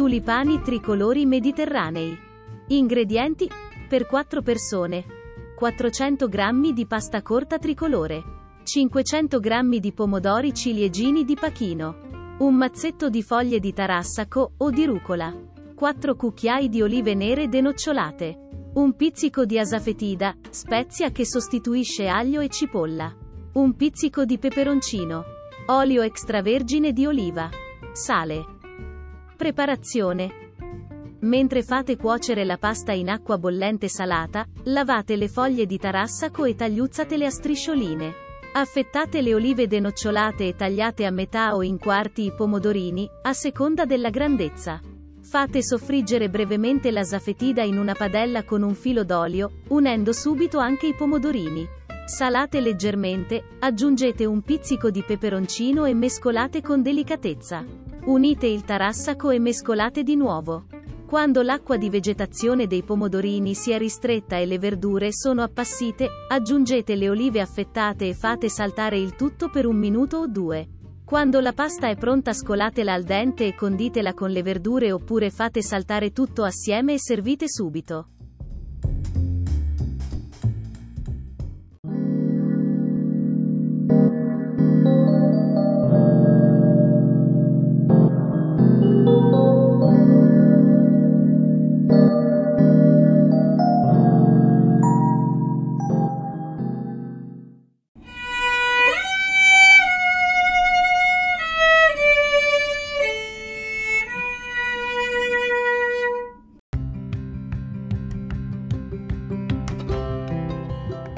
Tulipani tricolori mediterranei. Ingredienti per 4 persone: 400 g di pasta corta tricolore, 500 g di pomodori ciliegini di pachino, un mazzetto di foglie di tarassaco o di rucola, 4 cucchiai di olive nere denocciolate, un pizzico di asafetida, spezia che sostituisce aglio e cipolla, un pizzico di peperoncino, olio extravergine di oliva, sale. Preparazione. Mentre fate cuocere la pasta in acqua bollente salata, lavate le foglie di tarassaco e tagliuzzatele a striscioline. Affettate le olive denocciolate e tagliate a metà o in quarti i pomodorini, a seconda della grandezza. Fate soffriggere brevemente la zaffetida in una padella con un filo d'olio, unendo subito anche i pomodorini. Salate leggermente, aggiungete un pizzico di peperoncino e mescolate con delicatezza. Unite il tarassaco e mescolate di nuovo. Quando l'acqua di vegetazione dei pomodorini sia ristretta e le verdure sono appassite, aggiungete le olive affettate e fate saltare il tutto per un minuto o due. Quando la pasta è pronta scolatela al dente e conditela con le verdure oppure fate saltare tutto assieme e servite subito.